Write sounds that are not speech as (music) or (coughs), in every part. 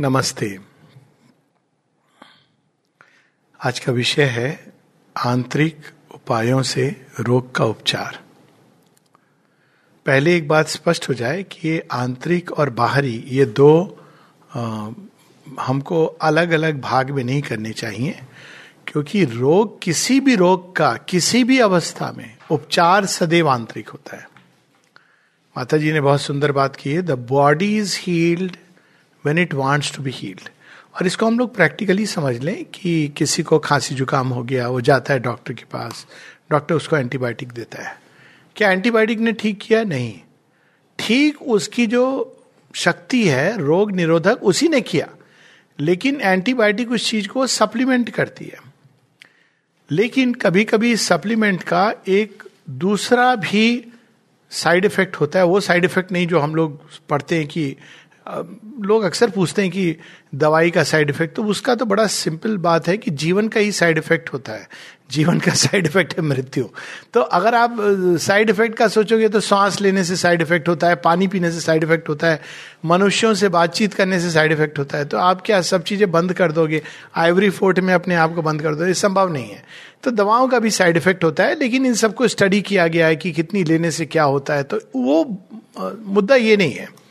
नमस्ते। आज का विषय है आंतरिक उपायों से रोग का उपचार। पहले एक बात स्पष्ट हो जाए कि ये आंतरिक और बाहरी ये दो आ, हमको अलग अलग भाग में नहीं करने चाहिए क्योंकि रोग किसी भी रोग का किसी भी अवस्था में उपचार सदैव आंतरिक होता है। माता जी ने बहुत सुंदर बात की है the body is healed when it wants to be healed और इसको हम लोग प्रैक्टिकली समझ लें कि किसी को खांसी जुकाम हो गया, वो जाता है डॉक्टर के पास डॉक्टर उसको एंटीबायोटिक देता है। क्या एंटीबायोटिक ने ठीक किया? नहीं। ठीक उसकी जो शक्ति है, रोग निरोधक, उसी ने किया। लेकिन एंटीबायोटिक उस चीज़ को सप्लीमेंट करती है। लेकिन कभी कभी सप्लीमेंट का एक दूसरा भी साइड इफ़ेक्ट होता है, वो साइड इफ़ेक्ट नहीं जो हम लोग पढ़ते हैं कि लोग अक्सर पूछते हैं कि दवाई का साइड इफ़ेक्ट तो उसका तो बड़ा सिंपल बात है कि जीवन का ही साइड इफ़ेक्ट होता है। जीवन का (laughs) साइड इफ़ेक्ट है मृत्यु। तो अगर आप साइड इफ़ेक्ट का सोचोगे तो सांस लेने से साइड इफ़ेक्ट होता है, पानी पीने से साइड इफ़ेक्ट होता है, मनुष्यों से बातचीत करने से साइड इफ़ेक्ट होता है। तो आप क्या सब चीज़ें बंद कर दोगे? आइवरी फोर्ट में अपने आप को बंद कर दोगे? संभव नहीं है। तो दवाओं का भी साइड इफ़ेक्ट होता है, लेकिन इन सबको स्टडी किया गया है कि कितनी लेने से क्या होता है। तो वो मुद्दा ये नहीं है।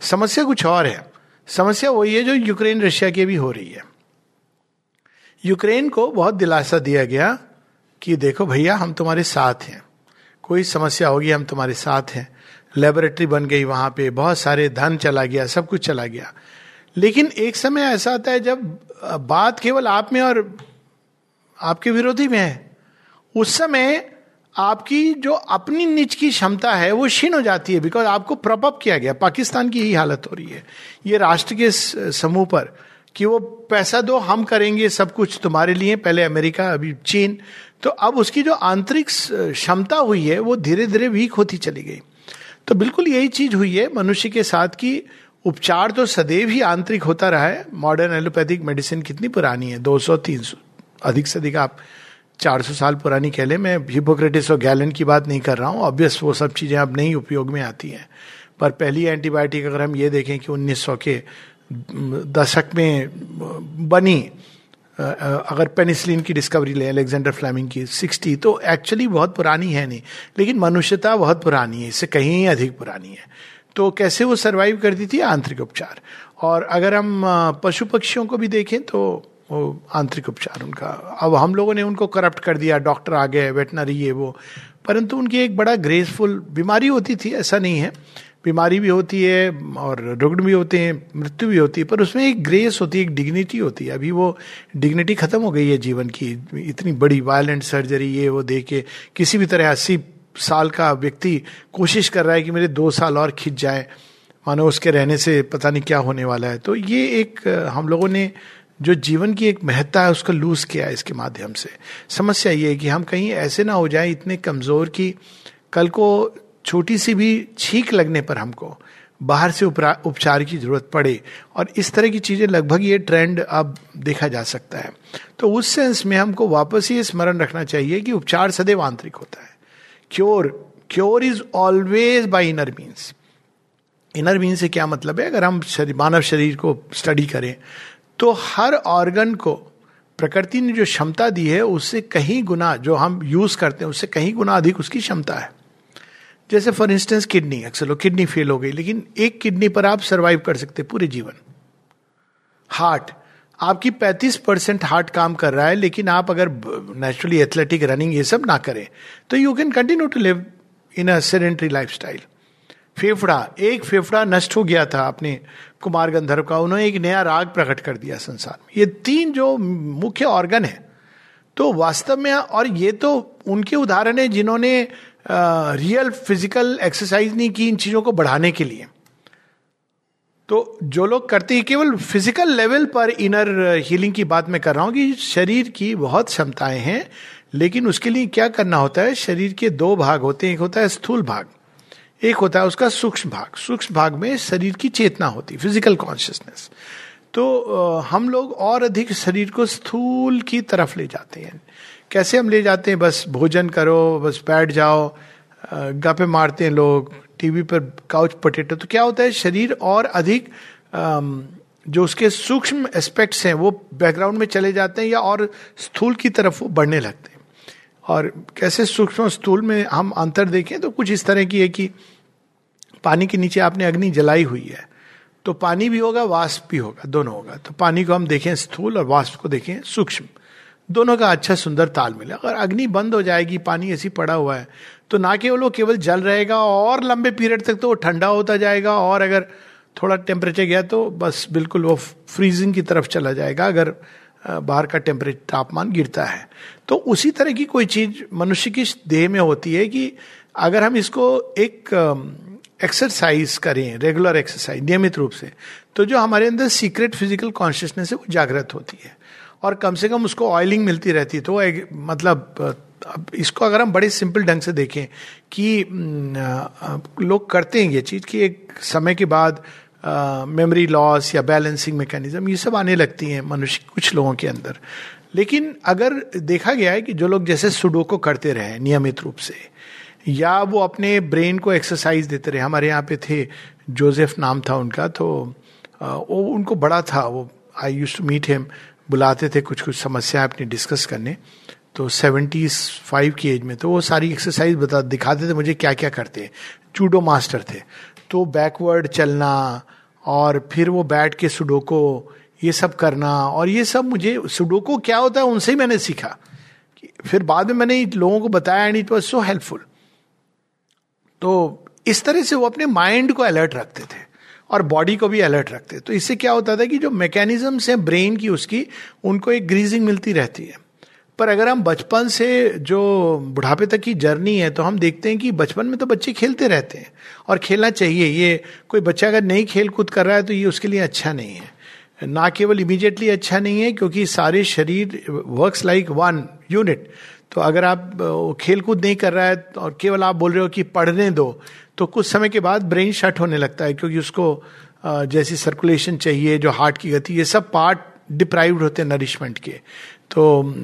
समस्या कुछ और है। समस्या वही है जो यूक्रेन रशिया की भी हो रही है। यूक्रेन को बहुत दिलासा दिया गया कि देखो भैया, हम तुम्हारे साथ हैं। कोई समस्या होगी, हम तुम्हारे साथ हैं। लेबोरेटरी बन गई वहाँ पे, बहुत सारे धन चला गया, सब कुछ चला गया। लेकिन एक समय ऐसा आता है जब बात केवल आप में और आपके विरोधी में है। उस समय आपकी जो अपनी निज की क्षमता है, वो क्षीण हो जाती है बिकॉज़ आपको प्रपअप किया गया। पाकिस्तान की यही हालत हो रही है। ये राष्ट्र के समूह पर कि वो पैसा दो, हम करेंगे सब कुछ तुम्हारे लिए, पहले अमेरिका, अभी चीन। तो अब उसकी जो आंतरिक क्षमता हुई है, वो धीरे धीरे वीक होती चली गई। तो बिल्कुल यही चीज़ हुई है, मनुष्य के साथ की उपचार तो सदैव ही आंतरिक होता रहा है। मॉडर्न एलोपैथिक मेडिसिन कितनी पुरानी है 200 300 अधिक से अधिक आप 400 साल पुरानी कह ले, मैं हिपोक्रेटिस और गैलन की बात नहीं कर रहा हूँ। ऑब्वियस वो सब चीज़ें अब नहीं उपयोग में आती हैं। पर पहली एंटीबायोटिक अगर हम ये देखें कि 1900 के दशक में बनी अगर पेनिसिलिन की डिस्कवरी ले अलेक्जेंडर फ्लेमिंग की 60 तो एक्चुअली बहुत पुरानी है नहीं। लेकिन मनुष्यता बहुत पुरानी है, इससे कहीं अधिक पुरानी है। तो कैसे वो सरवाइव करती थी? आंतरिक उपचार। और अगर हम पशु पक्षियों को भी देखें तो वो आंतरिक उपचार उनका। अब हम लोगों ने उनको करप्ट कर दिया डॉक्टर आ गए वेटनरी ये वो। परंतु उनकी एक बड़ा ग्रेसफुल बीमारी होती थी, ऐसा नहीं है। बीमारी भी होती है और रुग्ण भी होते हैं, मृत्यु भी होती है, पर उसमें एक ग्रेस होती है, एक डिग्निटी होती है। अभी वो डिग्निटी खत्म हो गई है जीवन की। इतनी बड़ी वायलेंट सर्जरी ये वो दे के किसी भी तरह अस्सी साल का व्यक्ति कोशिश कर रहा है कि मेरे दो साल और खिंच जाए। मानो उसके रहने से पता नहीं क्या होने वाला है। तो ये एक हम लोगों ने जो जीवन की एक महत्ता है उसको लूज किया है इसके माध्यम से। समस्या ये है कि हम कहीं ऐसे ना हो जाए इतने कमज़ोर कि कल को छोटी सी भी छींक लगने पर हमको बाहर से उपचार की ज़रूरत पड़े। और इस तरह की चीज़ें लगभग ये ट्रेंड अब देखा जा सकता है। तो उस सेंस में हमको वापस ही स्मरण रखना चाहिए कि उपचार सदैव आंतरिक होता है। Cure cure is always by inner means inner mean से क्या मतलब है? अगर हम शरीर, मानव शरीर को स्टडी करें तो हर ऑर्गन को, प्रकृति ने जो क्षमता दी है, उससे कहीं गुना जो हम यूज़ करते हैं, उससे कहीं गुना अधिक उसकी क्षमता है। जैसे फॉर इंस्टेंस किडनी अक्सर लोग किडनी फेल हो गई, लेकिन एक किडनी पर आप सरवाइव कर सकते पूरे जीवन। हार्ट आपकी 35 परसेंट हार्ट काम कर रहा है, लेकिन आप अगर नेचुरली एथलेटिक रनिंग ये सब ना करें तो you can continue to live in a sedentary lifestyle फेफड़ा, एक फेफड़ा नष्ट हो गया था अपने कुमार गंधर्व का, उन्होंने एक नया राग प्रकट कर दिया संसार में। ये तीन जो मुख्य ऑर्गन है तो वास्तव में, और ये तो उनके उदाहरण है जिन्होंने रियल फ़िज़िकल एक्सरसाइज नहीं की इन चीज़ों को बढ़ाने के लिए। तो जो लोग करते हैं, केवल फ़िज़िकल लेवल पर इनर हीलिंग की बात मैं कर रहा हूँ कि शरीर की बहुत क्षमताएँ हैं, लेकिन उसके लिए क्या करना होता है? शरीर के दो भाग होते हैं, एक होता है स्थूल भाग। एक होता है उसका सूक्ष्म भाग। सूक्ष्म भाग में शरीर की चेतना होती है फ़िज़िकल कॉन्शियसनेस तो हम लोग और अधिक शरीर को स्थूल की तरफ़ ले जाते हैं। कैसे हम ले जाते हैं? बस भोजन करो, बस बैठ जाओ गपे मारते हैं लोग, टीवी पर काउच पटेटो तो क्या होता है? शरीर और अधिक जो उसके सूक्ष्म एस्पेक्ट्स हैं, वो बैकग्राउंड में चले जाते हैं या और स्थूल की तरफ़ वो बढ़ने लगते हैं। और कैसे सूक्ष्म स्थूल में हम अंतर देखें तो कुछ इस तरह की है कि पानी के नीचे आपने अग्नि जलाई हुई है तो पानी भी होगा, वाष्प भी होगा, दोनों होगा। तो पानी को हम देखें स्थूल और वाष्प को देखें सूक्ष्म। दोनों का अच्छा सुंदर ताल मिले अगर अग्नि बंद हो जाएगी, पानी ऐसी पड़ा हुआ है तो ना केवल वो केवल जल रहेगा और लंबे पीरियड तक तो वो ठंडा होता जाएगा और अगर थोड़ा टेम्परेचर गया तो बस बिल्कुल वो फ्रीजिंग की तरफ़ चला जाएगा। अगर बाहर का टेम्परेचर तापमान गिरता है। तो उसी तरह की कोई चीज़ मनुष्य की देह में होती है कि अगर हम इसको एक एक्सरसाइज करें रेगुलर एक्सरसाइज नियमित रूप से तो जो हमारे अंदर सीक्रेट फ़िज़िकल कॉन्शियसनेस है वो जागृत होती है। और कम से कम उसको ऑयलिंग मिलती रहती है। तो एक, मतलब अब इसको अगर हम बड़े सिंपल ढंग से देखें कि लोग करते हैं ये चीज़ कि एक समय के बाद मेमोरी लॉस या बैलेंसिंग मैकेनिज्म ये सब आने लगती हैं मनुष्य, कुछ लोगों के अंदर। लेकिन अगर देखा गया है कि जो लोग जैसे सुडो को करते रहे, नियमित रूप से, या वो अपने ब्रेन को एक्सरसाइज देते रहे, हमारे यहाँ पे थे जोसेफ नाम था उनका तो वो उनको बड़ा था, वो I use to meet him बुलाते थे कुछ कुछ समस्या अपनी डिस्कस करने तो सेवेंटी फाइव की एज में तो वो सारी एक्सरसाइज बता, दिखाते थे मुझे क्या क्या करते हैं। जूडो मास्टर थे। तो बैकवर्ड चलना और फिर वो बैठ के सुडोको, ये सब करना और ये सब मुझे, सुडोको क्या होता है उनसे ही मैंने सीखा। फिर बाद में मैंने लोगों को बताया and it was so helpful तो इस तरह से वो अपने माइंड को अलर्ट रखते थे और बॉडी को भी अलर्ट रखते। तो इससे क्या होता था कि जो मैकेनिज्म्स है ब्रेन की उसकी, उनको एक ग्रीजिंग मिलती रहती है। पर अगर हम बचपन से जो बुढ़ापे तक की जर्नी है तो हम देखते हैं कि बचपन में तो बच्चे खेलते रहते हैं। और खेलना चाहिए। ये कोई बच्चा अगर नहीं खेल कूद कर रहा है तो ये उसके लिए अच्छा नहीं है। ना केवल इमीडिएटली अच्छा नहीं है, क्योंकि सारे शरीर वर्क्स लाइक वन यूनिट तो अगर आप खेल कूद नहीं कर रहा है, और केवल आप बोल रहे हो कि पढ़ने दो तो कुछ समय के बाद ब्रेन शट होने लगता है, क्योंकि उसको जैसी सर्कुलेशन चाहिए, जो हार्ट की गति, ये सब पार्ट डिप्राइव्ड होते हैं नरिशमेंट के। तो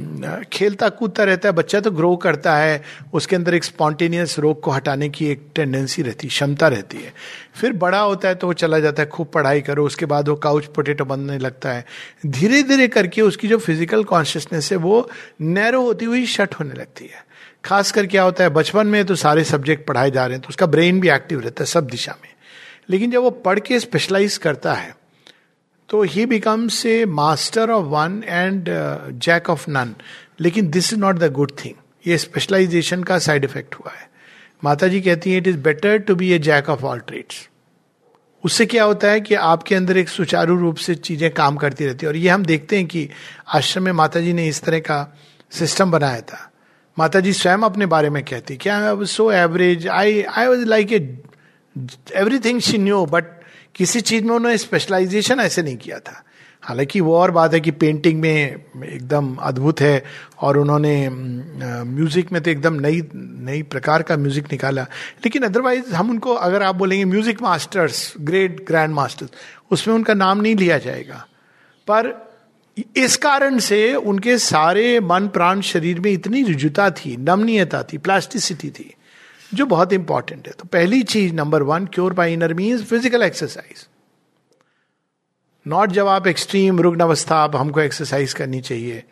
खेलता कूदता रहता है, बच्चा तो ग्रो करता है, उसके अंदर एक स्पॉन्टेनियस रोग को हटाने की एक टेंडेंसी रहती है क्षमता रहती है। फिर बड़ा होता है तो वो चला जाता है, खूब पढ़ाई करो, उसके बाद वो काउच पोटेटो बनने लगता है। धीरे धीरे करके उसकी जो फ़िज़िकल कॉन्शियसनेस है, वो नैरो होती हुई शट होने लगती है। खासकर क्या होता है, बचपन में तो सारे सब्जेक्ट पढ़ाए जा रहे हैं तो उसका ब्रेन भी एक्टिव रहता है, सब दिशा में। लेकिन जब वो पढ़ के स्पेशलाइज करता है तो ही becomes a master of one and jack of none लेकिन this is not the good thing ये स्पेशलाइजेशन का साइड इफ़ेक्ट हुआ है। माता जी कहती है it is better to be a jack of all trades उससे क्या होता है कि आपके अंदर एक सुचारू रूप से चीज़ें काम करती रहती है। और ये हम देखते हैं कि आश्रम में माता जी ने इस तरह का सिस्टम बनाया था। माता जी स्वयं अपने बारे में कहती क्या so average I I was like a everything she knew but किसी चीज़ में उन्होंने स्पेशलाइजेशन ऐसे नहीं किया था। हालाँकि वो और बात है कि पेंटिंग में एकदम अद्भुत है और उन्होंने म्यूज़िक में तो एकदम नई नई प्रकार का म्यूज़िक निकाला। लेकिन अदरवाइज़ हम उनको, अगर आप बोलेंगे music masters great grand masters उसमें उनका नाम नहीं लिया जाएगा। पर इस कारण से उनके सारे मन प्राण शरीर में इतनी रुजुता थी, नमनीयता थी प्लास्टिसिटी थी। जो बहुत इंपॉर्टेंट है। तो पहली चीज़ number one cure by inner means physical exercise not जब आप एक्सट्रीम रुग्ण अवस्था आप हमको एक्सरसाइज करनी चाहिए।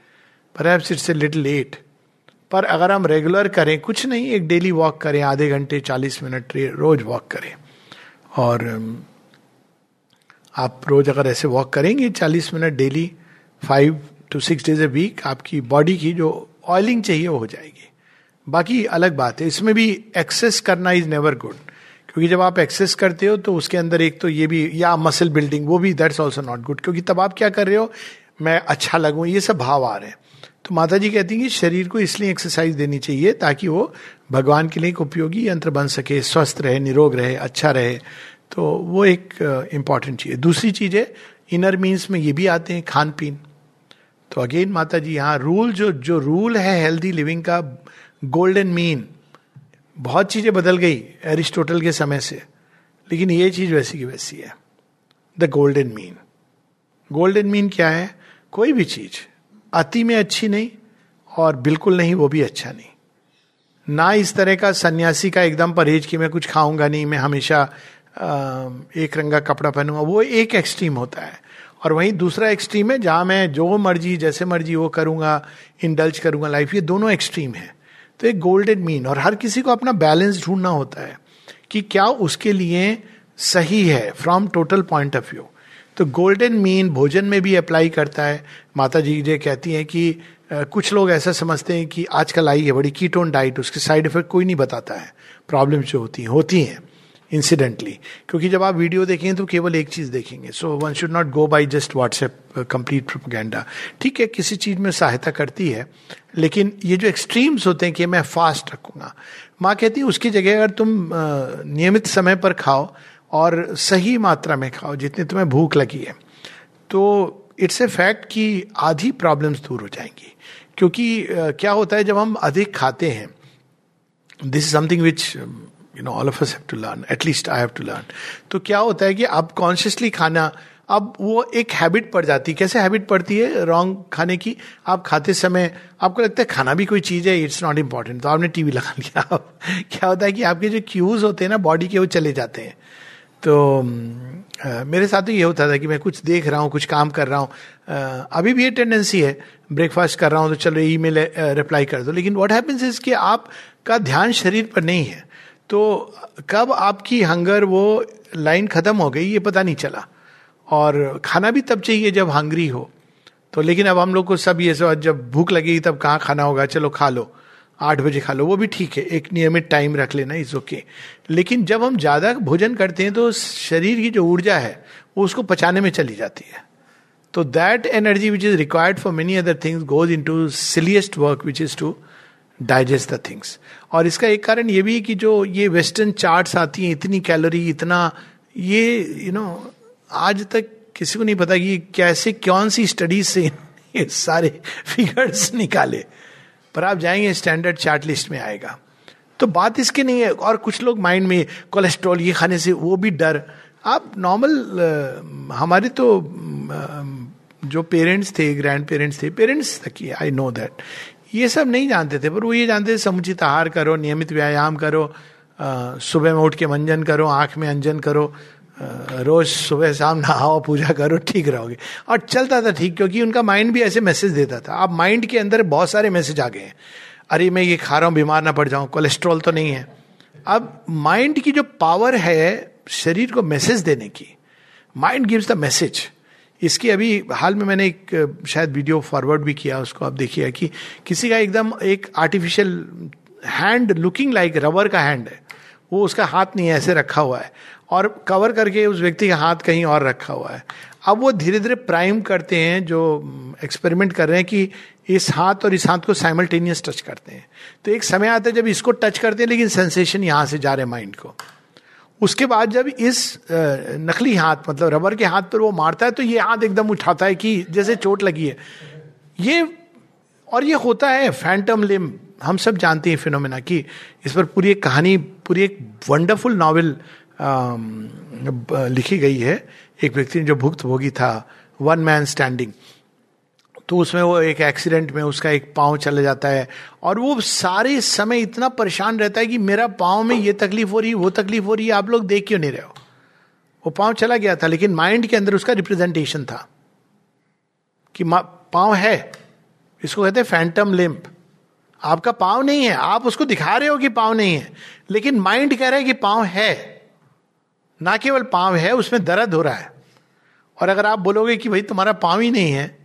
पर इट्स ए लिटिल लेट पर अगर हम रेगुलर करें, कुछ नहीं, एक डेली वॉक करें, आधे घंटे, चालीस मिनट रोज वॉक करें। और आप रोज अगर ऐसे वॉक करेंगे, चालीस minute daily five to six days a week आपकी बॉडी की जो ऑयलिंग चाहिए, वो हो जाएगी। बाकी अलग बात है। इसमें भी एक्सेस करना इज़ नेवर गुड क्योंकि जब आप एक्सेस करते हो तो उसके अंदर एक तो ये भी, या मसल बिल्डिंग वो भी दैट्स ऑल्सो नॉट गुड क्योंकि तब आप क्या कर रहे हो, मैं अच्छा लगूं, ये सब भाव आ रहे हैं। तो माता जी कहती हैं कि शरीर को इसलिए एक्सरसाइज देनी चाहिए, ताकि वो भगवान के लिए एक उपयोगी यंत्र बन सके, स्वस्थ रहे, निरोग रहे अच्छा रहे। तो वो एक इंपॉर्टेंट चीज़ है। दूसरी चीज़ है इनर मीन्स में ये भी आते हैं खान पीन तो अगेन माता जी यहाँ रूल जो जो रूल है हेल्दी लिविंग का गोल्डन मीन। बहुत चीज़ें बदल गई एरिस्टोटल के समय से, लेकिन ये चीज़ वैसी की वैसी है। The golden mean golden mean क्या है? कोई भी चीज़। अति में अच्छी नहीं, और बिल्कुल नहीं, वो भी अच्छा नहीं। ना इस तरह का सन्यासी का एकदम परहेज कि मैं कुछ खाऊँगा नहीं, मैं हमेशा एक रंगा कपड़ा पहनूँगा। वो एक एक्सट्रीम होता है। और वहीं दूसरा एक्सट्रीम है, जहाँ मैं जो मर्ज़ी, जैसे मर्ज़ी वो करूँगा इंडल्ज करूँगा लाइफ ये दोनों एक्सट्रीम है। तो एक गोल्डन मीन और हर किसी को अपना बैलेंस ढूंढना होता है कि क्या उसके लिए सही है from total point of view तो गोल्डन मीन भोजन में भी अप्लाई करता है। माता जी ये कहती हैं कि कुछ लोग ऐसा समझते हैं कि आजकल आई है बड़ी कीटोन डाइट उसके साइड इफ़ेक्ट कोई नहीं बताता है। प्रॉब्लम्स जो होती हैं होती हैं। इंसिडेंटली क्योंकि जब आप वीडियो देखेंगे तो केवल एक चीज़ देखेंगे। So one should not go by just WhatsApp complete propaganda ठीक है, किसी चीज़ में सहायता करती है, लेकिन ये जो एक्सट्रीम्स होते हैं कि मैं फास्ट रखूँगा। माँ कहती है, उसकी जगह अगर तुम नियमित समय पर खाओ और सही मात्रा में खाओ, जितनी तुम्हें भूख लगी है। तो इट्स ए फैक्ट कि आधी प्रॉब्लम्स दूर हो जाएँगी। क्योंकि क्या होता है, जब हम अधिक खाते हैं this is something which you know all of us have to learn at least I have to learn तो क्या होता है कि अब कॉन्शियसली खाना अब वो एक हैबिट पड़ जाती है। कैसे हैबिट पड़ती है? रॉन्ग खाने की। आप खाते समय आपको लगता है खाना भी कोई चीज़ है इट्स नॉट इंपॉर्टेंट तो आपने टीवी लगा लिया। क्या होता है कि आपके जो क्यूज होते हैं ना बॉडी के वो चले जाते हैं। तो आ, मेरे साथ तो ये होता था कि मैं कुछ देख रहा हूँ कुछ काम कर रहा हूँ। अभी भी ये टेंडेंसी है। ब्रेकफास्ट कर रहा हूँ तो चलो ई मेल रिप्लाई कर दो। लेकिन वॉट हैपन्स इज़ कि आपका ध्यान शरीर पर नहीं है। तो कब आपकी हंगर वो लाइन खत्म हो गई, ये पता नहीं चला। और खाना भी तब चाहिए जब हंगरी हो। तो लेकिन अब हम लोग को सब ये सब जब भूख लगेगी तब कहाँ खाना होगा? चलो खा लो। आठ बजे खा लो। वो भी ठीक है। एक नियमित टाइम रख लेना इज़ ओके लेकिन जब हम ज़्यादा भोजन करते हैं तो शरीर की जो ऊर्जा है, वो उसको पचाने में चली जाती है। तो that energy which is required for many other things goes into silliest work which is to digest the things और इसका एक कारण ये भी है कि जो ये वेस्टर्न चार्ट्स आती हैं इतनी कैलोरी इतना ये यू you नो know, आज तक किसी को नहीं पता कि कैसे कौन सी स्टडीज़ से (laughs) ये सारे फिगर्स निकाले। पर आप जाएँगे स्टैंडर्ड चार्ट लिस्ट में आएगा। तो बात इसके नहीं है और कुछ लोग माइंड में कोलेस्ट्रॉल ये खाने से वो भी डर। आप नॉर्मल हमारे तो जो पेरेंट्स थे ग्रैंड पेरेंट्स थे पेरेंट्स तक आई नो दैट ये सब नहीं जानते थे, पर वो ये जानते थे, समुचित आहार करो, नियमित व्यायाम करो सुबह में उठ के मंजन करो, आँख में अंजन करो रोज सुबह शाम नहाओ, पूजा करो, ठीक रहोगे। और चलता था ठीक, क्योंकि उनका माइंड भी ऐसे मैसेज देता था। अब माइंड के अंदर बहुत सारे मैसेज आ गए हैं। अरे, मैं ये खा रहा हूँ, बीमार ना पड़ जाऊँ, कोलेस्ट्रॉल तो नहीं है। अब माइंड की जो पावर है, शरीर को मैसेज देने की, माइंड गिव्स द मैसेज। इसकी अभी हाल में मैंने एक, शायद वीडियो फॉरवर्ड भी किया, उसको आप देखिए कि किसी का एकदम एक artificial hand looking like rubber का हैंड है। वो उसका हाथ नहीं है, ऐसे रखा हुआ है। और कवर करके उस व्यक्ति का हाथ कहीं और रखा हुआ है। अब वो धीरे धीरे प्राइम करते हैं, जो एक्सपेरिमेंट कर रहे हैं कि इस हाथ और इस हाथ को साइमल्टेनियस टच करते हैं। तो एक समय आता है जब इसको टच करते हैं, लेकिन सेंसेशन यहाँ से जा रहे माइंड को। उसके बाद जब इस नकली हाथ मतलब रबर के हाथ पर वो मारता है तो ये हाथ एकदम उठाता है कि जैसे चोट लगी है। ये, और ये होता है फैंटम लिम हम सब जानते हैं फिनोमेना की। इस पर पूरी एक कहानी, पूरी एक वंडरफुल नॉवेल लिखी गई है। एक व्यक्ति जो भुक्त भोगी था वन मैन स्टैंडिंग तो उसमें वो एक एक्सीडेंट में उसका एक पाँव चला जाता है। और वो सारे समय इतना परेशान रहता है कि मेरा पाँव में ये तकलीफ़ हो रही, वो तकलीफ़ हो रही है आप लोग देख क्यों नहीं रहे हो? वो पाँव चला गया था, लेकिन माइंड के अंदर उसका रिप्रेजेंटेशन था कि पाँव है। इसको कहते हैं फैंटम लिम्प आपका पाँव नहीं है, आप उसको दिखा रहे हो कि पाँव नहीं है, लेकिन माइंड कह रहा है कि पाँव है। ना केवल पाँव है, उसमें दर्द हो रहा है। और अगर आप बोलोगे कि भाई तुम्हारा पाँव ही नहीं है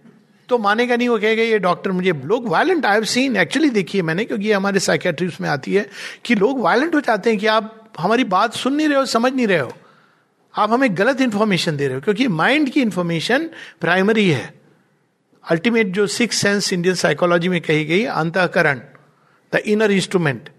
तो मानेगा नहीं, वो कहेगा, ये डॉक्टर मुझे, लोग violent I have seen actually देखिए मैंने, क्योंकि हमारे साइकेट्रिस्ट में आती है कि लोग वायलेंट हो जाते हैं कि आप हमारी बात सुन नहीं रहे हो, समझ नहीं रहे हो। आप हमें गलत इंफॉर्मेशन दे रहे हो, क्योंकि माइंड की इंफॉर्मेशन प्राइमरी है। अल्टीमेट जो सिक्स सेंस इंडियन साइकोलॉजी में कही गई, अंतकरण द इनर इंस्ट्रूमेंट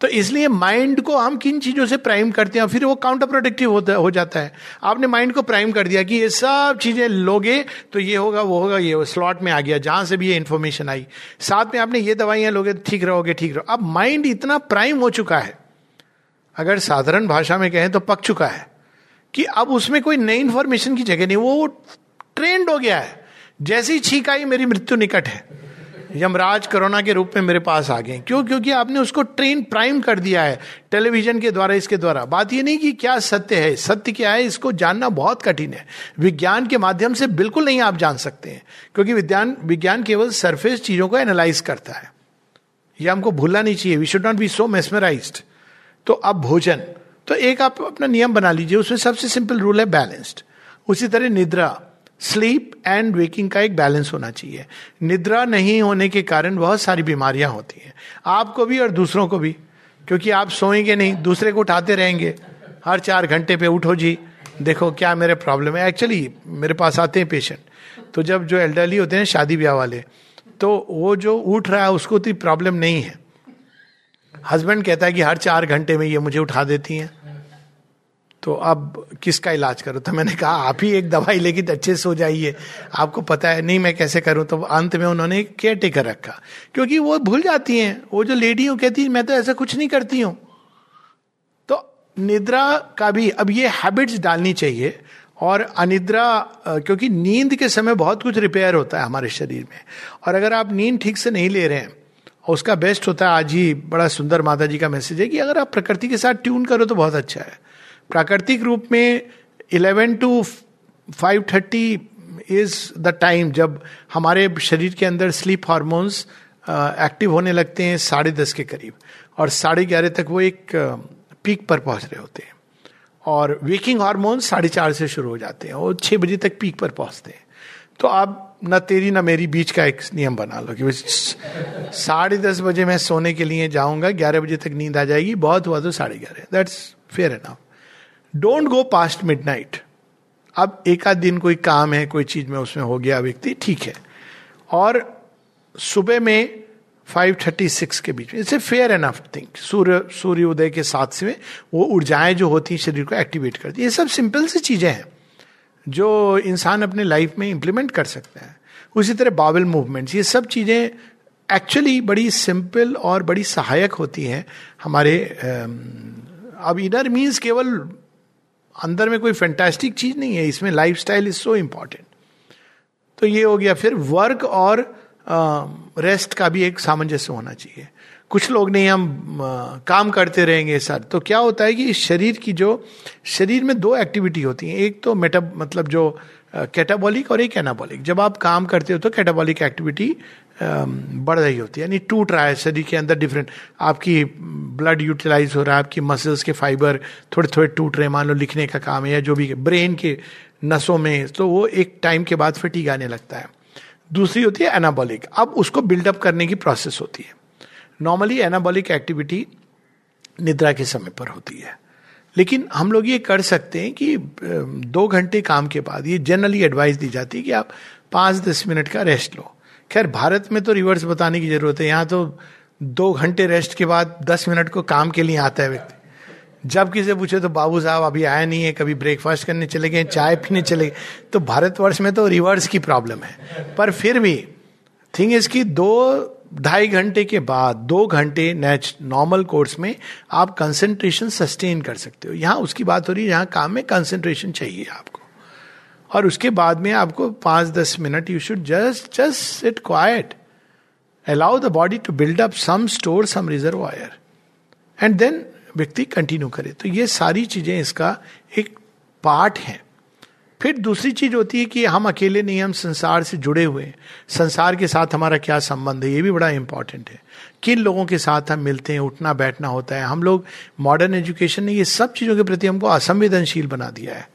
तो इसलिए माइंड को हम किन चीज़ों से प्राइम करते हैं? फिर वो काउंटर प्रोडक्टिव होता, हो जाता है। आपने माइंड को प्राइम कर दिया कि ये सब चीज़ें लोगे तो ये होगा, वो होगा, ये स्लॉट में आ गया, जहाँ से भी ये इन्फॉर्मेशन आई। साथ में आपने ये दवाइयाँ लोगे, ठीक रहोगे, ठीक रहो। अब माइंड इतना प्राइम हो चुका है। अगर साधारण भाषा में कहें तो पक चुका है। कि अब उसमें कोई नई इंफॉर्मेशन की जगह नहीं, वो ट्रेंड हो गया है। जैसी छींक आई, मेरी मृत्यु निकट है। यमराज कोरोना के रूप में मेरे पास आ गए। क्यों? क्योंकि आपने उसको ट्रेन प्राइम कर दिया है, टेलीविज़न के द्वारा, इसके द्वारा। बात ये नहीं कि क्या सत्य है। सत्य क्या है? इसको जानना बहुत कठिन है। विज्ञान के माध्यम से बिल्कुल नहीं आप जान सकते हैं, क्योंकि विज्ञान विज्ञान केवल सरफेस चीज़ों को एनालाइज करता है। यह हमको भूलना नहीं चाहिए। We should not be so mesmerise तो अब भोजन। तो एक आप अपना नियम बना लीजिए, उसमें सबसे सिंपल रूल है बैलेंस्ड उसी तरह निद्रा। स्लीप एंड वेकिंग का एक बैलेंस होना चाहिए। निद्रा नहीं होने के कारण बहुत सारी बीमारियाँ होती हैं। आपको भी और दूसरों को भी। क्योंकि आप सोएँगे नहीं, दूसरे को उठाते रहेंगे। हर चार घंटे पे उठो जी, देखो क्या मेरे प्रॉब्लम है। एक्चुअली मेरे पास आते हैं पेशेंट तो जब जो एल्डरली होते हैं, शादी ब्याह वाले तो वो जो उठ रहा है, उसको इतनी प्रॉब्लम नहीं है। हस्बैंड कहता है कि हर चार घंटे में ये मुझे उठा देती हैं। तो अब किसका इलाज करो? तो मैंने कहा, आप ही एक दवाई लेके अच्छे से हो जाइए। आपको पता है, नहीं मैं कैसे करूँ? तो अंत में उन्होंने केयर टेकर रखा। क्योंकि वो भूल जाती हैं। वो जो लेडी हो कहती मैं तो ऐसा कुछ नहीं करती हूँ। तो निद्रा का भी अब ये हैबिट्स डालनी चाहिए। और अनिद्रा क्योंकि नींद के समय बहुत कुछ रिपेयर होता है हमारे शरीर में। और अगर आप नींद ठीक से नहीं ले रहे हैं उसका बेस्ट होता है, आज ही बड़ा सुंदर माता जी का मैसेज है कि अगर आप प्रकृति के साथ ट्यून करो तो बहुत अच्छा है। प्राकृतिक रूप में eleven to five thirty is the time जब हमारे शरीर के अंदर स्लीप हार्मोन्स एक्टिव होने लगते हैं साढ़े दस के करीब। और साढ़े ग्यारह तक वो एक पीक पर पहुँच रहे होते हैं। और वेकिंग हार्मोन साढ़े चार से शुरू हो जाते हैं और छः बजे तक पीक पर पहुँचते हैं। तो आप न तेरी ना मेरी बीच का एक नियम बना लो कि साढ़े दस बजे मैं सोने के लिए जाऊँगा, ग्यारह बजे तक नींद आ जाएगी, बहुत हुआ तो साढ़े ग्यारह। That's fair enough don't go past midnight अब एक आध दिन कोई काम है, कोई चीज़ में उसमें हो गया व्यक्ति, ठीक है। और सुबह में 536 के बीच में इसे फेयर एनफ थिंक सूर्य सूर्य उदय के साथ से वो ऊर्जाएँ जो होती हैं शरीर को एक्टिवेट करती ये सब सिंपल सी चीज़ें हैं, जो इंसान अपने लाइफ में इंप्लीमेंट कर सकता है। उसी तरह बावल मूवमेंट्स ये सब चीज़ें एक्चुअली बड़ी सिंपल और बड़ी सहायक होती हैं हमारे अब इनर मीन्स केवल अंदर में कोई फैंटास्टिक चीज़ नहीं है, इसमें lifestyle is so important तो ये हो गया, फिर वर्क और रेस्ट का भी एक सामंजस्य होना चाहिए। कुछ लोग नहीं, हम काम करते रहेंगे सर तो क्या होता है कि इस शरीर की जो, शरीर में दो एक्टिविटी होती हैं, एक तो मेटा मतलब जो कैटाबॉलिक और एक एनाबॉलिक जब आप काम करते हो तो कैटाबॉलिक एक्टिविटी बढ़ रही होती है। यानी टूट रहा है शरीर के अंदर डिफरेंट आपकी ब्लड यूटिलाइज हो रहा है, आपकी मसल्स के फाइबर थोड़े थोड़े टूट रहे हैं मान लो लिखने का काम है, या जो भी ब्रेन के नसों में तो वो एक टाइम के बाद फटीक आने लगता है। दूसरी होती है एनाबॉलिक अब उसको बिल्डअप करने की प्रोसेस होती है। नॉर्मली एनाबॉलिक एक्टिविटी निद्रा के समय पर होती है। लेकिन हम लोग ये कर सकते हैं कि दो घंटे काम के बाद ये जनरली एडवाइस दी जाती है कि आप पाँच दस मिनट का रेस्ट लो। खैर, भारत में तो रिवर्स बताने की ज़रूरत है। यहाँ तो दो घंटे रेस्ट के बाद दस मिनट को काम के लिए आता है व्यक्ति। जब किसी पूछे तो बाबू साहब, अभी आया नहीं है, कभी ब्रेकफास्ट करने चले गए, चाय पीने चले गए। तो भारतवर्ष में तो रिवर्स की प्रॉब्लम है। पर फिर भी थिंग इज़ इसकी दो, ढाई घंटे के बाद, दो घंटे नेच नॉर्मल कोर्स में आप कंसेंट्रेशन सस्टेन कर सकते हो। यहाँ उसकी बात हो रही है, यहाँ काम में कंसेंट्रेशन चाहिए आपको। और उसके बाद में आपको पाँच दस minute you should just just sit quiet allow the body to build up some store some reservoir and then व्यक्ति कंटिन्यू करे। तो ये सारी चीज़ें इसका एक पार्ट है। फिर दूसरी चीज़ होती है कि हम अकेले नहीं, हम संसार से जुड़े हुए हैं। संसार के साथ हमारा क्या संबंध है? ये भी बड़ा इंपॉर्टेंट है। किन लोगों के साथ हम मिलते हैं? उठना, बैठना होता है। हम लोग मॉडर्न एजुकेशन ने ये सब चीज़ों के प्रति हमको असंवेदनशील बना दिया है।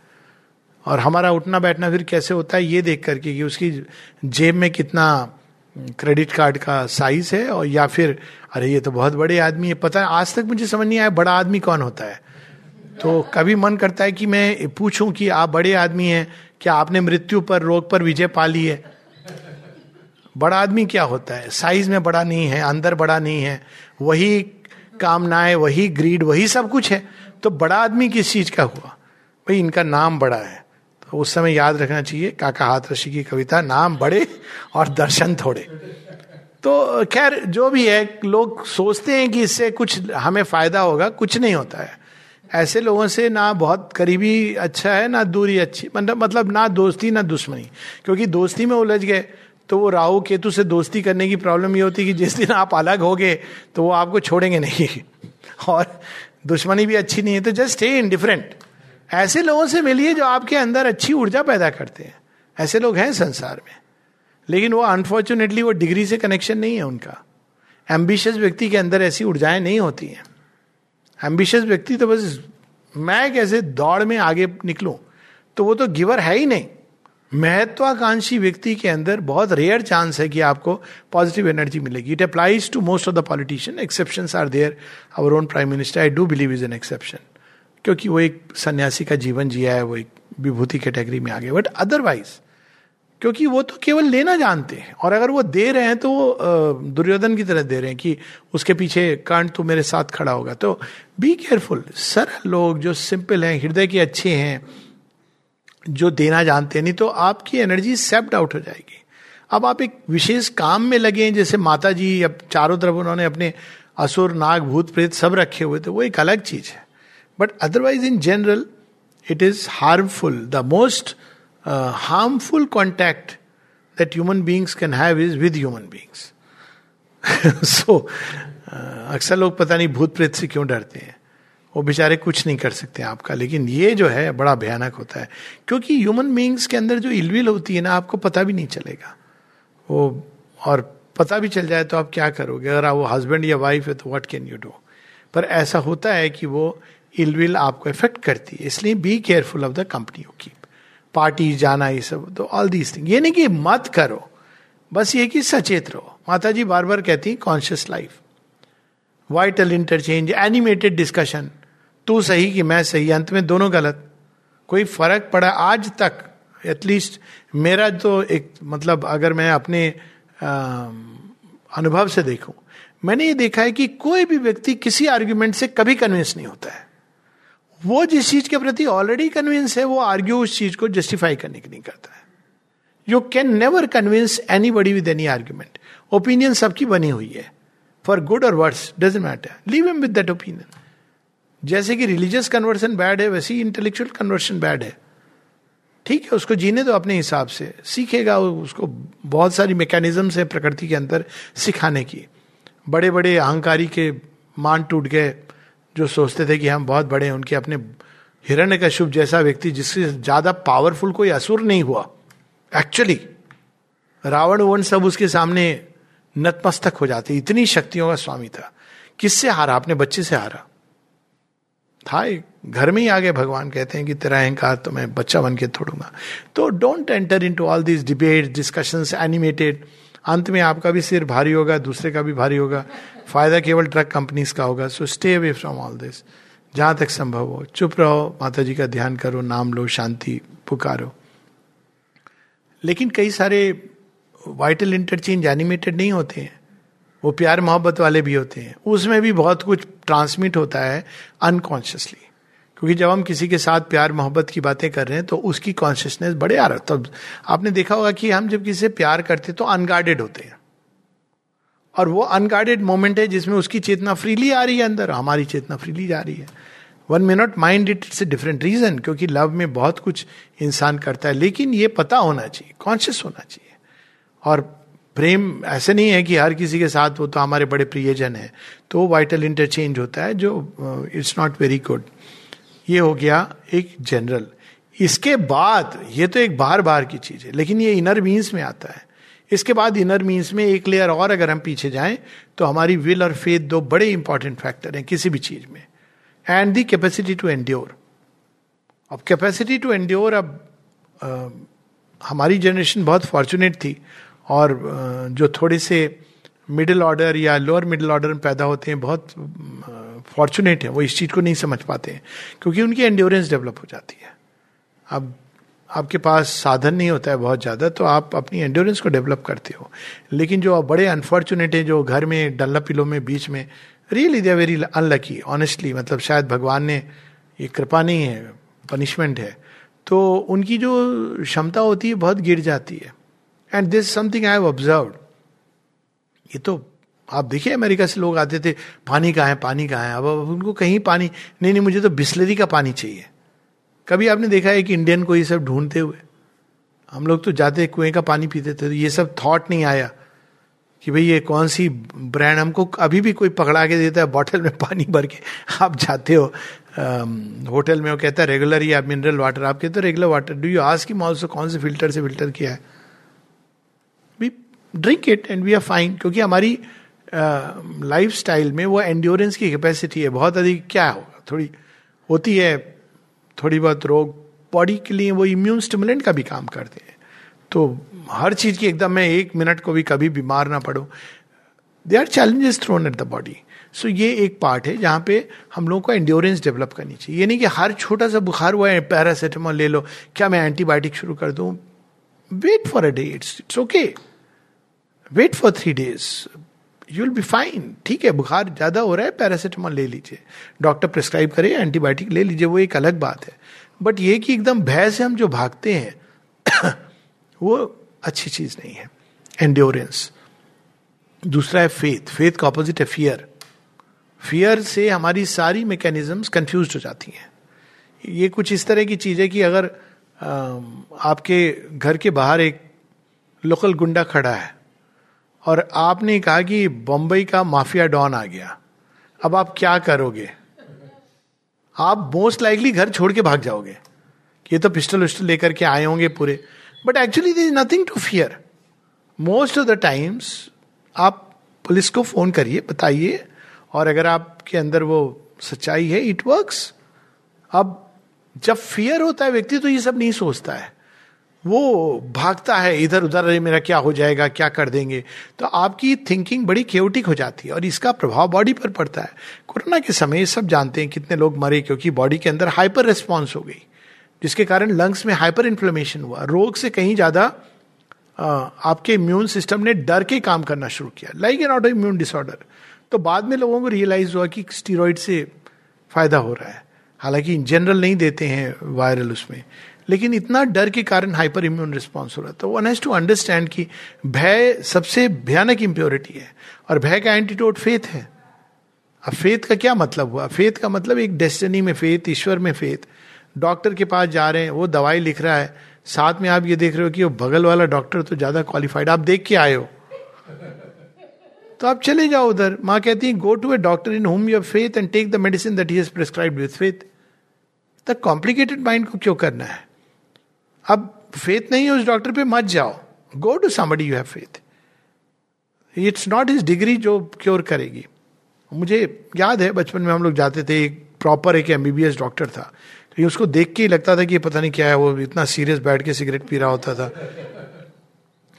और हमारा उठना बैठना फिर कैसे होता है ये देख करके कि उसकी जेब में कितना क्रेडिट कार्ड का साइज़ है और या फिर, अरे ये तो बहुत बड़े आदमी है, पता है, आज तक मुझे समझ नहीं आया बड़ा आदमी कौन होता है। तो कभी मन करता है कि मैं पूछूँ कि आप बड़े आदमी हैं, क्या आपने मृत्यु पर, रोग पर विजय पा ली है? बड़ा आदमी क्या होता है? साइज़ में बड़ा नहीं है, अंदर बड़ा नहीं है, वही कामनाएँ, वही ग्रीड, वही सब कुछ है। तो बड़ा आदमी किस चीज़ का हुआ? भाई इनका नाम बड़ा है। उस समय याद रखना चाहिए, काका हाथ ऋषि की कविता, नाम बड़े और दर्शन थोड़े। तो खैर, जो भी है, लोग सोचते हैं कि इससे कुछ हमें फ़ायदा होगा, कुछ नहीं होता है। ऐसे लोगों से ना बहुत करीबी अच्छा है, ना दूरी अच्छी मतलब मतलब ना दोस्ती, ना दुश्मनी। क्योंकि दोस्ती में उलझ गए तो वो राहु केतु से दोस्ती करने की प्रॉब्लम ये होती है कि जिस दिन आप अलग हो गए तो वो आपको छोड़ेंगे नहीं। (laughs) और दुश्मनी भी अच्छी नहीं है तो जस्ट स्टे इन डिफरेंट ऐसे लोगों से मिलिए जो आपके अंदर अच्छी ऊर्जा पैदा करते हैं। ऐसे लोग हैं संसार में। लेकिन वो अनफॉर्चुनेटली वो डिग्री से कनेक्शन नहीं है उनका। एम्बिशियस व्यक्ति के अंदर ऐसी ऊर्जाएँ नहीं होती हैं। एम्बिशियस व्यक्ति तो बस मैं कैसे दौड़ में आगे निकलूं? तो वो तो गिवर है ही नहीं। महत्वाकांक्षी व्यक्ति के अंदर बहुत रेयर चांस है कि आपको पॉजिटिव एनर्जी मिलेगी। It applies to most of the politician exception are there our own prime minister I do believe is an exception क्योंकि वो एक सन्यासी का जीवन जिया है, वो एक विभूति कैटेगरी में आ गया बट अदरवाइज़ क्योंकि वो तो केवल लेना जानते हैं। और अगर वो दे रहे हैं तो वो दुर्योधन की तरह दे रहे हैं कि उसके पीछे कर्ण तो मेरे साथ खड़ा होगा। तो बी केयरफुल सरल लोग जो सिंपल हैं, हृदय के अच्छे हैं, जो देना जानते हैं, नहीं तो आपकी एनर्जी सेप्ड आउट हो जाएगी। अब आप एक विशेष काम में लगे जैसे माता जी अब चारों तरफ़ उन्होंने अपने असुर, नाग, भूत, प्रेत सब रखे हुए थे वो एक अलग चीज़ है। But otherwise in general it is harmful the most harmful contact that human beings can have is with human beings so अक्सर लोग पता नहीं भूत प्रेत से क्यों डरते हैं। वो बेचारे कुछ नहीं कर सकते आपका। लेकिन ये जो है, बड़ा भयानक होता है। क्योंकि ह्यूमन बींग्स के अंदर जो इलविल होती है ना, आपको पता भी नहीं चलेगा। वो, और पता भी चल जाए तो आप क्या करोगे? अगर आप वो हस्बैंड या वाइफ है तो व्हाट कैन यू डू पर ऐसा होता है कि वो इलविल आपको इफ़ेक्ट करती है। इसलिए be careful of the company you keep party जाना, ये सब तो ऑल दीज थिंग ये नहीं कि मत करो, बस ये कि सचेत रहो। माता जी बार बार कहती हैं conscious life vital interchange animated discussion तू सही कि मैं सही, अंत में दोनों गलत। कोई फ़र्क पड़ा आज तक? एटलीस्ट मेरा तो एक मतलब अगर मैं अपने अनुभव से देखूँ, मैंने ये देखा है कि कोई भी व्यक्ति किसी आर्ग्यूमेंट से कभी कन्विंस नहीं होता है। वो जिस चीज़ के प्रति ऑलरेडी कन्विंस है, वो आर्ग्यू उस चीज़ को जस्टिफाई करने के नहीं करता है। You can never convince any buddy with any argument opinion सबकी बनी हुई है। फॉर गुड और words doesn't matter leave am with that opinion जैसे कि रिलीजियस कन्वर्सन बैड है, वैसे ही इंटेलेक्चुअल कन्वर्सन बैड है। ठीक है, उसको जीने दो अपने हिसाब से। सीखेगा उसको बहुत सारी मैकेनिज्म है प्रकृति के अंदर सिखाने की। बड़े बड़े अहंकारी के मान टूट गए। जो सोचते थे कि हम बहुत बड़े हैं, उनके अपने हिरण्य का शुभ जैसा व्यक्ति जिससे ज़्यादा पावरफुल कोई असुर नहीं हुआ। एक्चुअली रावण वन सब उसके सामने नतमस्तक हो जाते, इतनी शक्तियों का स्वामी था। किससे हारा? अपने बच्चे से हारा। था घर में ही आगे भगवान कहते हैं कि तेरा अहंकार तो मैं बच्चा बन के तोड़ूँगा। तो don't enter into all this debate discussion animated अंत में आपका भी सिर भारी होगा, दूसरे का भी भारी होगा। फ़ायदा केवल ट्रक कंपनीज़ का होगा। So stay away from all this जहाँ तक संभव हो, चुप रहो माता जी का ध्यान करो, नाम लो, शांति पुकारो। लेकिन कई सारे वाइटल इंटरचेंज एनिमेटेड नहीं होते हैं। वो प्यार मोहब्बत वाले भी होते हैं। उसमें भी बहुत कुछ ट्रांसमिट होता है अनकॉन्शियसली क्योंकि जब हम किसी के साथ प्यार, मोहब्बत की बातें कर रहे हैं तो उसकी कॉन्शियसनेस बड़े आ रहा तब आपने देखा होगा कि हम जब किसी से प्यार करते तो अनगार्डेड होते हैं। और वो अनगार्डेड मोमेंट है जिसमें उसकी चेतना फ्रीली आ रही है अंदर, हमारी चेतना फ्रीली जा रही है। One may not mind it it's a different reason क्योंकि लव में बहुत कुछ इंसान करता है, लेकिन ये पता होना चाहिए कॉन्शियस होना चाहिए। और प्रेम ऐसे नहीं है कि हर किसी के साथ वो तो हमारे बड़े प्रियजन है तो वाइटल इंटरचेंज होता है जो इट्स नॉट वेरी गुड ये हो गया एक जनरल इसके बाद ये तो एक बार बार की चीज़ है लेकिन ये इनर मीन्स में आता है। इसके बाद इनर मीन्स में एक लेयर और अगर हम पीछे जाएँ तो हमारी विल और फेथ दो बड़े इंपॉर्टेंट फैक्टर हैं किसी भी चीज़ में। And the capacity to endure अब कैपेसिटी टू एंड्योर अब आ, हमारी जनरेशन बहुत फॉर्चुनेट थी और जो थोड़े से मिडिल ऑर्डर या लोअर मिडिल ऑर्डर में पैदा होते हैं बहुत फॉर्चुनेट है, वो इस चीज़ को नहीं समझ पाते हैं, क्योंकि उनकी एंड्योरेंस डेवलप हो जाती है। अब आपके पास साधन नहीं होता है बहुत ज़्यादा तो आप अपनी एंड्योरेंस को डेवलप करते हो। लेकिन जो आप बड़े अनफॉर्चुनेट है, जो घर में, डल्ला पिलो में, बीच में really they very unlucky honestly मतलब शायद भगवान ने ये कृपा नहीं है पनिशमेंट है। तो उनकी जो क्षमता होती है, बहुत गिर जाती है। And this something I have observe ये तो आप देखिए, अमेरिका से लोग आते थे, पानी कहाँ है, पानी कहाँ है? अब उनको कहीं पानी, नहीं नहीं, मुझे तो बिस्लरी का पानी चाहिए। कभी आपने देखा है कि इंडियन को ये सब ढूंढते हुए? हम लोग तो जाते कुएँ का पानी पीते थे तो ये सब थॉट नहीं आया कि भाई ये कौन सी ब्रांड हमको अभी भी कोई पकड़ा के देता है बॉटल में पानी भर के। आप जाते हो होटल में वो कहता है रेगुलर या मिनरल वाटर आप कहते हो regular water do you ask mall से कौन से फ़िल्टर से फ़िल्टर किया है? We drink it and we are fine क्योंकि हमारी लाइफ स्टाइल में वो एंड्योरेंस की कैपेसिटी है। बहुत अधिक क्या होगा? थोड़ी होती है, थोड़ी बहुत रोग। बॉडी के लिए वो इम्यून स्टिमुलेंट का भी काम करते हैं। तो हर चीज़ की एकदम मैं एक मिनट को भी कभी बीमार ना पड़ो। They are challenges thrown at the body so ये एक पार्ट है जहाँ पे हम लोगों को एंड्योरेंस डेवलप करनी चाहिए। ये नहीं कि हर छोटा सा बुखार हुआ है पैरासीटामोल ले लो, क्या मैं एंटीबायोटिक शुरू कर दूँ? Wait for a day it's it's okay wait for three days you will be fine ठीक है, बुखार ज़्यादा हो रहा है पैरासीटामोल ले लीजिए। डॉक्टर प्रिस्क्राइब करे एंटीबायोटिक ले लीजिए, वो एक अलग बात है। बट ये कि एकदम भय से हम जो भागते हैं, (coughs) वो अच्छी चीज़ नहीं है। एंड्योरेंस दूसरा है फेथ फेथ का ऑपोजिट है फियर फियर से हमारी सारी मैकेनिज्म्स कंफ्यूज हो जाती हैं। ये कुछ इस तरह की चीज़ है कि अगर आपके घर के बाहर एक लोकल गुंडा खड़ा है और आपने कहा कि बम्बई का माफिया डॉन आ गया। अब आप क्या करोगे? आप मोस्ट लाइकली घर छोड़ के भाग जाओगे। ये तो पिस्टल विस्टल लेकर के आए होंगे पूरे। But actually this is nothing to fear most of the times आप पुलिस को फ़ोन करिए, बताइए। और अगर आपके अंदर वो सच्चाई है इट वर्क्स अब जब फियर होता है व्यक्ति तो ये सब नहीं सोचता है। वो भागता है इधर उधर अरे, मेरा क्या हो जाएगा? क्या कर देंगे? तो आपकी थिंकिंग बड़ी क्योटिक हो जाती है और इसका प्रभाव बॉडी पर पड़ता है। कोरोना के समय सब जानते हैं कितने लोग मरे क्योंकि बॉडी के अंदर हाइपर रिस्पॉन्स हो गई, जिसके कारण लंग्स में हाइपर इन्फ्लेमेशन हुआ। रोग से कहीं ज़्यादा आपके इम्यून सिस्टम ने डर के काम करना शुरू किया like an autoimmune disorder तो बाद में लोगों को रियलाइज़ हुआ कि स्टीरोइड से फ़ायदा हो रहा है। हालाँकि इन जनरल नहीं देते हैं वायरल उसमें। लेकिन इतना डर के कारण हाइपर इम्यून रिस्पॉन्स हो रहा तो वन हैज़ टू अंडरस्टैंड कि भय सबसे भयानक इम्प्योरिटी है और भय का एंटीटोड फेथ है। अब फेथ का क्या मतलब हुआ? फेथ का मतलब एक डेस्टिनी में फेथ ईश्वर में फेथ डॉक्टर के पास जा रहे हैं, वो दवाई लिख रहा है। साथ में आप ये देख रहे हो कि वो बगल वाला डॉक्टर तो ज़्यादा क्वालिफाइड आप देख के आए हो। तो आप चले जाओ उधर। माँ कहती है go to a doctor in home your faith and take the medicine that he prescribe with faith the complicated mind को क्यों करना है? अब फेथ नहीं है उस डॉक्टर पे, मत जाओ। Go to somebody you have faith it's not his degree जो क्योर करेगी। मुझे याद है, बचपन में हम लोग जाते थे, एक प्रॉपर एक एमबीबीएस डॉक्टर था। लेकिन उसको देख के ही लगता था कि पता नहीं क्या है, वो इतना सीरियस बैठ के सिगरेट पी रहा होता था।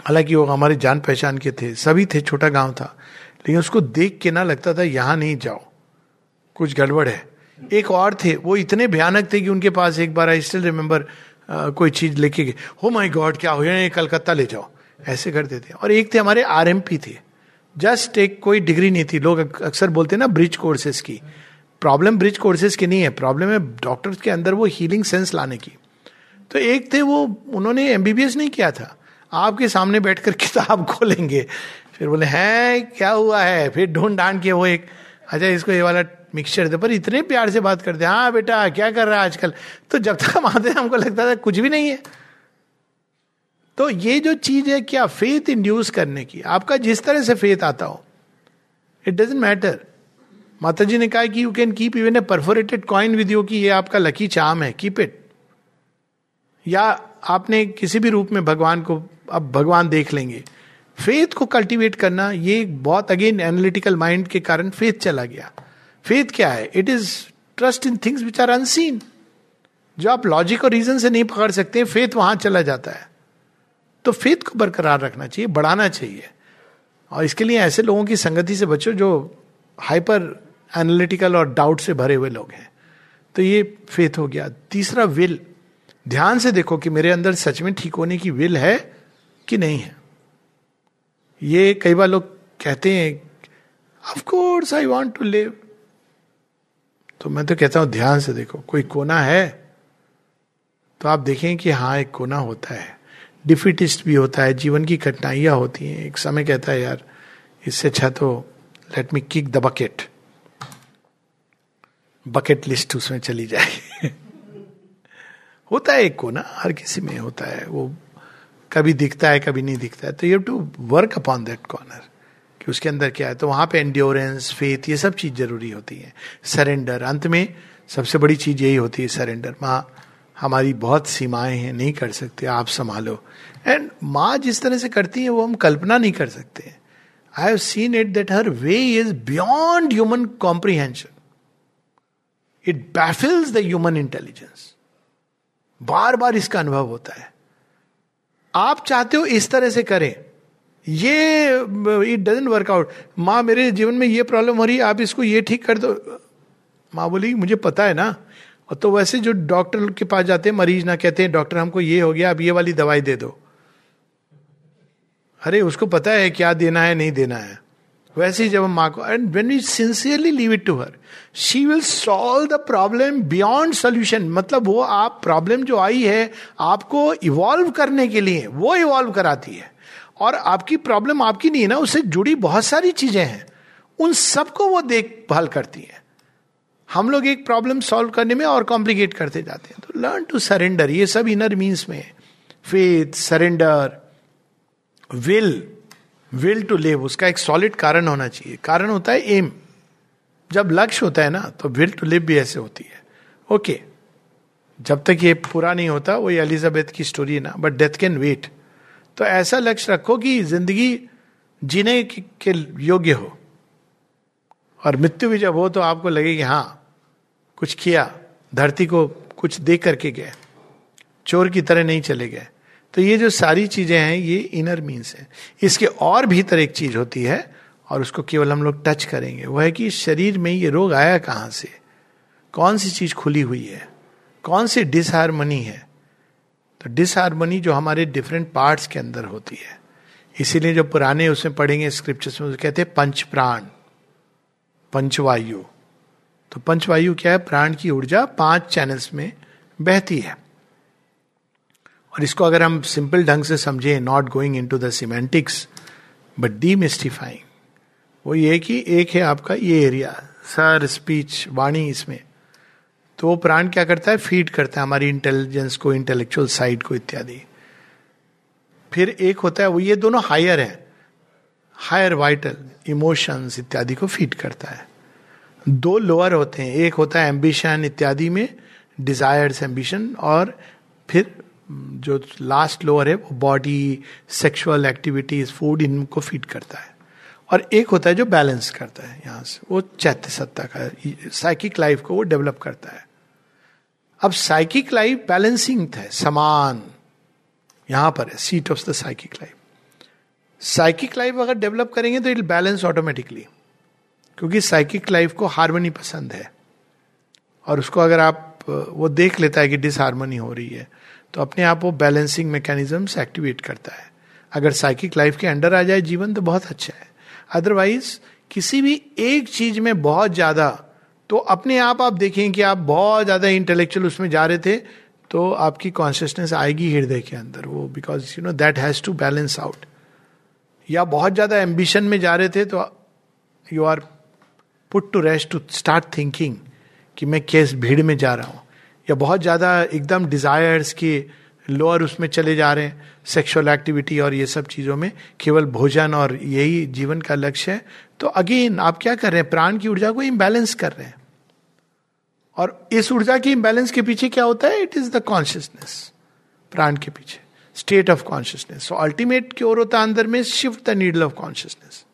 हालाँकि वो हमारे जान पहचान के थे, सभी थे, छोटा गाँव था। लेकिन उसको देख के ना लगता था, यहाँ नहीं जाओ। कुछ गड़बड़ है। एक और थे, वो इतने भयानक थे कि उनके पास एक बार आई स्टिल रिमेम्बर कोई चीज़ लेके गए। हो माई गॉड क्या हो कलकत्ता ले जाओ। ऐसे करते थे और एक थे हमारे आरएमपी थे। जस्ट एक कोई डिग्री नहीं थी। लोग अक्सर बोलते ना ब्रिज कोर्सेज की। प्रॉब्लम ब्रिज कोर्सेज की नहीं है। प्रॉब्लम है डॉक्टर्स के अंदर वो हीलिंग सेंस लाने की। तो एक थे वो, उन्होंने एमबीबीएस नहीं किया था। आपके सामने बैठ कर (laughs) किताब खोलेंगे। फिर बोले, हैं, क्या हुआ है? फिर ढूंढ डांड के वो एक अच्छा इसको ये वाला मिक्सचर दे, पर इतने प्यार से बात करते हाँ। बेटा, क्या कर रहा है आजकल? तो जब तक हम आते हमको लगता था कुछ भी नहीं है। तो ये जो चीज़ है, क्या फेथ इंड्यूस करने की? आपका जिस तरह से फेथ आता हो इट डजेंट मैटर माता जी ने कहा कि you can keep even a perforated coin with you कि ये आपका लकी चाम है कीप इट या आपने किसी भी रूप में भगवान को, अब भगवान देख लेंगे। फेथ को कल्टीवेट करना, ये बहुत अगेन एनालिटिकल माइंड के कारण फेथ चला गया। फेथ क्या है? It is trust in things which are unseen जो आप लॉजिक और रीजन से नहीं पकड़ सकते फेथ वहाँ चला जाता है। तो फेथ को बरकरार रखना चाहिए, बढ़ाना चाहिए। और इसके लिए ऐसे लोगों की संगति से बचो जो हाइपर एनालिटिकल और डाउट से भरे हुए लोग हैं। तो ये फेथ हो गया। तीसरा विल ध्यान से देखो कि मेरे अंदर सच में ठीक होने की विल है कि नहीं है। ये कई बार लोग कहते हैं of course I want to live तो मैं तो कहता हूँ, ध्यान से देखो, कोई कोना है? तो आप देखें कि हाँ एक कोना होता है। डिफिटिस्ट भी होता है, जीवन की कठिनाइयाँ होती हैं। एक समय कहता है, यार, इससे अच्छा तो let me kick the bucket bucket list उसमें चली जाए। (laughs) होता है एक कोना, हर किसी में होता है। वो कभी दिखता है, कभी नहीं दिखता है। तो you to work upon that corner कि उसके अंदर क्या है। तो वहाँ पे एंड्योरेंस फेथ ये सब चीज़ ज़रूरी होती है। सरेंडर अंत में सबसे बड़ी चीज़ यही होती है सरेंडर माँ, हमारी बहुत सीमाएँ हैं, नहीं कर सकते, आप संभालो। एंड माँ जिस तरह से करती है, वो हम कल्पना नहीं कर सकते I have seen it that her way is beyond human comprehension it baffles the human intelligence बार बार इसका अनुभव होता है। आप चाहते हो इस तरह से करें। ये इट डजेंट वर्कआउट माँ, मेरे जीवन में ये प्रॉब्लम हो रही है, आप इसको ये ठीक कर दो। माँ बोली, मुझे पता है ना। और तो वैसे जो डॉक्टर के पास जाते हैं, मरीज़ ना कहते हैं डॉक्टर हमको ये हो गया, आप ये वाली दवाई दे दो। अरे, उसको पता है क्या देना है, नहीं देना है। वैसे ही जब हम माँ को and when we sincerely leave it to her she will solve the problem beyond solution मतलब वो आप प्रॉब्लम जो आई है, आपको इवॉल्व करने के लिए, वो इवॉल्व कराती है। और आपकी प्रॉब्लम आपकी नहीं है ना, उससे जुड़ी बहुत सारी चीज़ें हैं। उन सबको वो देखभाल करती है। हम लोग एक प्रॉब्लम सॉल्व करने में और कॉम्प्लिकेट करते जाते हैं। तो लर्न टू सरेंडर ये सब इनर मीन्स में faith surrender will will to live उसका एक सॉलिड कारण होना चाहिए। कारण होता है एम जब लक्ष्य होता है ना तो विल टू लिव भी ऐसे होती है। ओके. जब तक ये पूरा नहीं होता, वो एलिजाबेथ की स्टोरी है ना बट डेथ कैन वेट तो ऐसा लक्ष्य रखो कि ज़िंदगी जीने के योग्य हो। और मृत्यु भी जब हो तो आपको लगे कि हाँ कुछ किया, धरती को कुछ दे करके गए। चोर की तरह नहीं चले गए। तो ये जो सारी चीज़ें हैं, ये इनर मीन्स है। इसके और भीतर एक चीज़ होती है और उसको केवल हम लोग टच करेंगे। वो है कि शरीर में ये रोग आया कहाँ से? कौन सी चीज़ खुली हुई है? कौन सी डिसहारमनी है? तो डिसहारमोनी जो हमारे डिफरेंट पार्ट्स के अंदर होती है। इसीलिए जो पुराने उसमें पढ़ेंगे स्क्रिप्चर्स में कहते हैं पंच प्राण पंचवायु तो पंचवायु क्या है? प्राण की ऊर्जा पाँच चैनल्स में बहती है। और इसको अगर हम सिंपल ढंग से समझें not going into the semantics but demystifying वो ये कि एक है आपका ये एरिया सर स्पीच वाणी इसमें। तो वो प्राण क्या करता है? फ़ीड करता है हमारी इंटेलिजेंस को इंटेलेक्चुअल साइड को इत्यादि। फिर एक होता है, वो ये दोनों हायर है। हायर वाइटल इमोशंस इत्यादि को फ़ीड करता है। दो लोअर होते हैं। एक होता है एम्बिशन इत्यादि में डिजायर्स एम्बिशन और फिर जो लास्ट लोअर है, वो बॉडी सेक्सुअल एक्टिविटीज़ फ़ूड इनको फ़ीड करता है। और एक होता है जो बैलेंस करता है यहाँ से, वो चैत्य सत्ता का साइकिक लाइफ को वो डेवलप करता है। अब साइकिक लाइफ बैलेंसिंग है समान, यहाँ पर है seat of the psychic life psychic life अगर डेवलप करेंगे तो इट बैलेंस ऑटोमेटिकली क्योंकि साइकिक लाइफ को हारमोनी पसंद है। और उसको अगर आप, वो देख लेता है कि डिसहारमोनी हो रही है तो अपने आप वो बैलेंसिंग मैकेनिज्म एक्टिवेट करता है। अगर साइकिक लाइफ के अंडर आ जाए जीवन तो बहुत अच्छा है। अदरवाइज़ किसी भी एक चीज़ में बहुत ज़्यादा तो अपने आप आप देखें कि आप बहुत ज़्यादा इंटेलेक्चुअल उसमें जा रहे थे तो आपकी कॉन्शियसनेस आएगी हृदय के अंदर। वो because you know that has to balance out या बहुत ज़्यादा एम्बिशन में जा रहे थे तो you are put to rest to start thinking कि मैं किस भीड़ में जा रहा हूँ। या बहुत ज़्यादा एकदम डिजायर्स के लोअर उसमें चले जा रहे हैं सेक्सुअल एक्टिविटी और ये सब चीज़ों में, केवल भोजन और यही जीवन का लक्ष्य है। तो अगेन आप क्या कर रहे हैं? प्राण की ऊर्जा को इम्बैलेंस कर रहे हैं। और इस ऊर्जा की इम्बैलेंस के पीछे क्या होता है? इट इज़ द कॉन्शियसनेस प्राण के पीछे state of consciousness so ultimate की ओर होता है अंदर में shift the needle of consciousness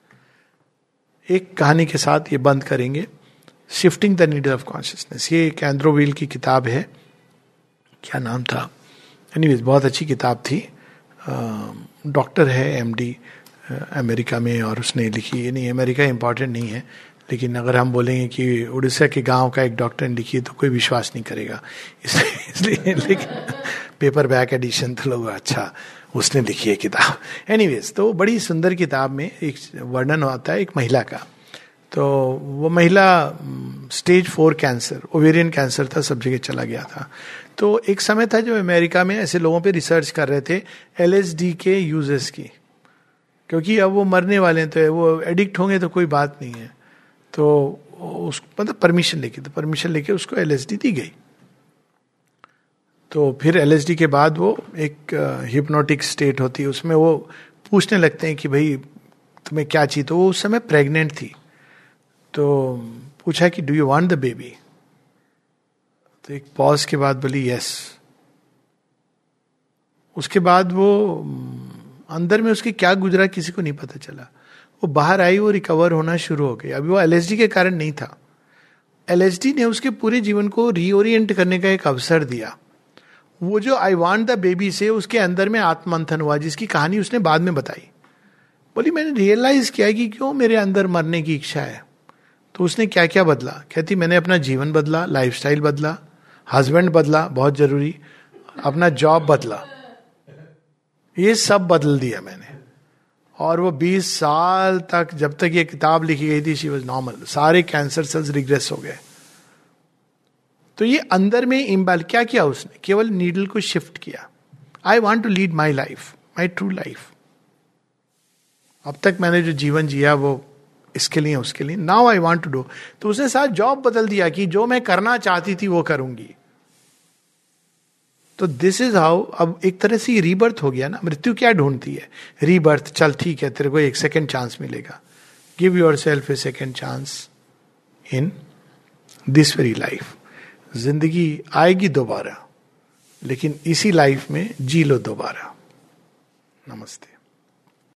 एक कहानी के साथ ये बंद करेंगे। Shifting the needle of consciousness ये एक एंड्रोविल की किताब है। क्या नाम था? एनीवेज बहुत अच्छी किताब थी। डॉक्टर है एमडी अमेरिका में और उसने लिखी। नहीं, अमेरिका इंपॉर्टेंट नहीं है, लेकिन अगर हम बोलेंगे कि उड़ीसा के गाँव का एक डॉक्टर ने लिखी है तो कोई विश्वास नहीं करेगा। इसलिए इसलिए, लेकिन पेपर बैक एडिशन तो लोग अच्छा उसने लिखी है किताब। एनीवेज तो बड़ी सुंदर किताब में एक वर्णन आता है, एक महिला का। तो वो महिला stage four cancer ovarian cancer था, सब जगह चला गया था। तो एक समय था जब अमेरिका में ऐसे लोगों पे रिसर्च कर रहे थे एलएसडी के यूजेस की। क्योंकि अब वो मरने वाले हैं तो वो एडिक्ट होंगे तो कोई बात नहीं है। तो उस मतलब परमिशन लेके तो परमिशन लेके उसको एलएसडी दी गई। तो फिर एलएसडी के बाद वो एक हिप्नोटिक स्टेट होती है, उसमें वो पूछने लगते हैं कि भाई, तुम्हें क्या चाहिए? तो वो उस समय प्रेग्नेंट थी। तो पूछा कि do you want the baby तो एक पॉज के बाद बोली यस उसके बाद वो अंदर में उसके क्या गुजरा किसी को नहीं पता चला। वो बाहर आई, वो रिकवर होना शुरू हो गई। अभी वो एल के कारण नहीं था। एल ने उसके पूरे जीवन को रीओरिएंट करने का एक अवसर दिया। वो जो आई वॉन्ट द बेबी से उसके अंदर में आत्मंथन हुआ, जिसकी कहानी उसने बाद में बताई। बोली, मैंने रियलाइज़ किया कि क्यों मेरे अंदर मरने की इच्छा है? तो उसने क्या क्या बदला? कहती, मैंने अपना जीवन बदला लाइफस्टाइल बदला हस्बैंड बदला, बहुत ज़रूरी, अपना जॉब बदला। ये सब बदल दिया मैंने। और वो 20 साल तक, जब तक ये किताब लिखी गई थी शी वॉज़ नॉर्मल सारे कैंसर सेल्स रिग्रेस हो गए। तो ये अंदर में इम्बैल क्या किया उसने? केवल नीडल को शिफ्ट किया। I want to lead my life my true life अब तक मैंने जो जीवन जिया, वो इसके लिए, उसके लिए। Now I want to do तो उसने साथ जॉब बदल दिया कि जो मैं करना चाहती थी वो करूँगी। तो दिस इज़ हाउ अब एक तरह से रीबर्थ हो गया ना। मृत्यु क्या ढूंढती है? रीबर्थ चल ठीक है, तेरे को एक सेकेंड चांस मिलेगा। Give yourself a second chance in this very life ज़िंदगी आएगी दोबारा, लेकिन इसी लाइफ में जी लो दोबारा। नमस्ते।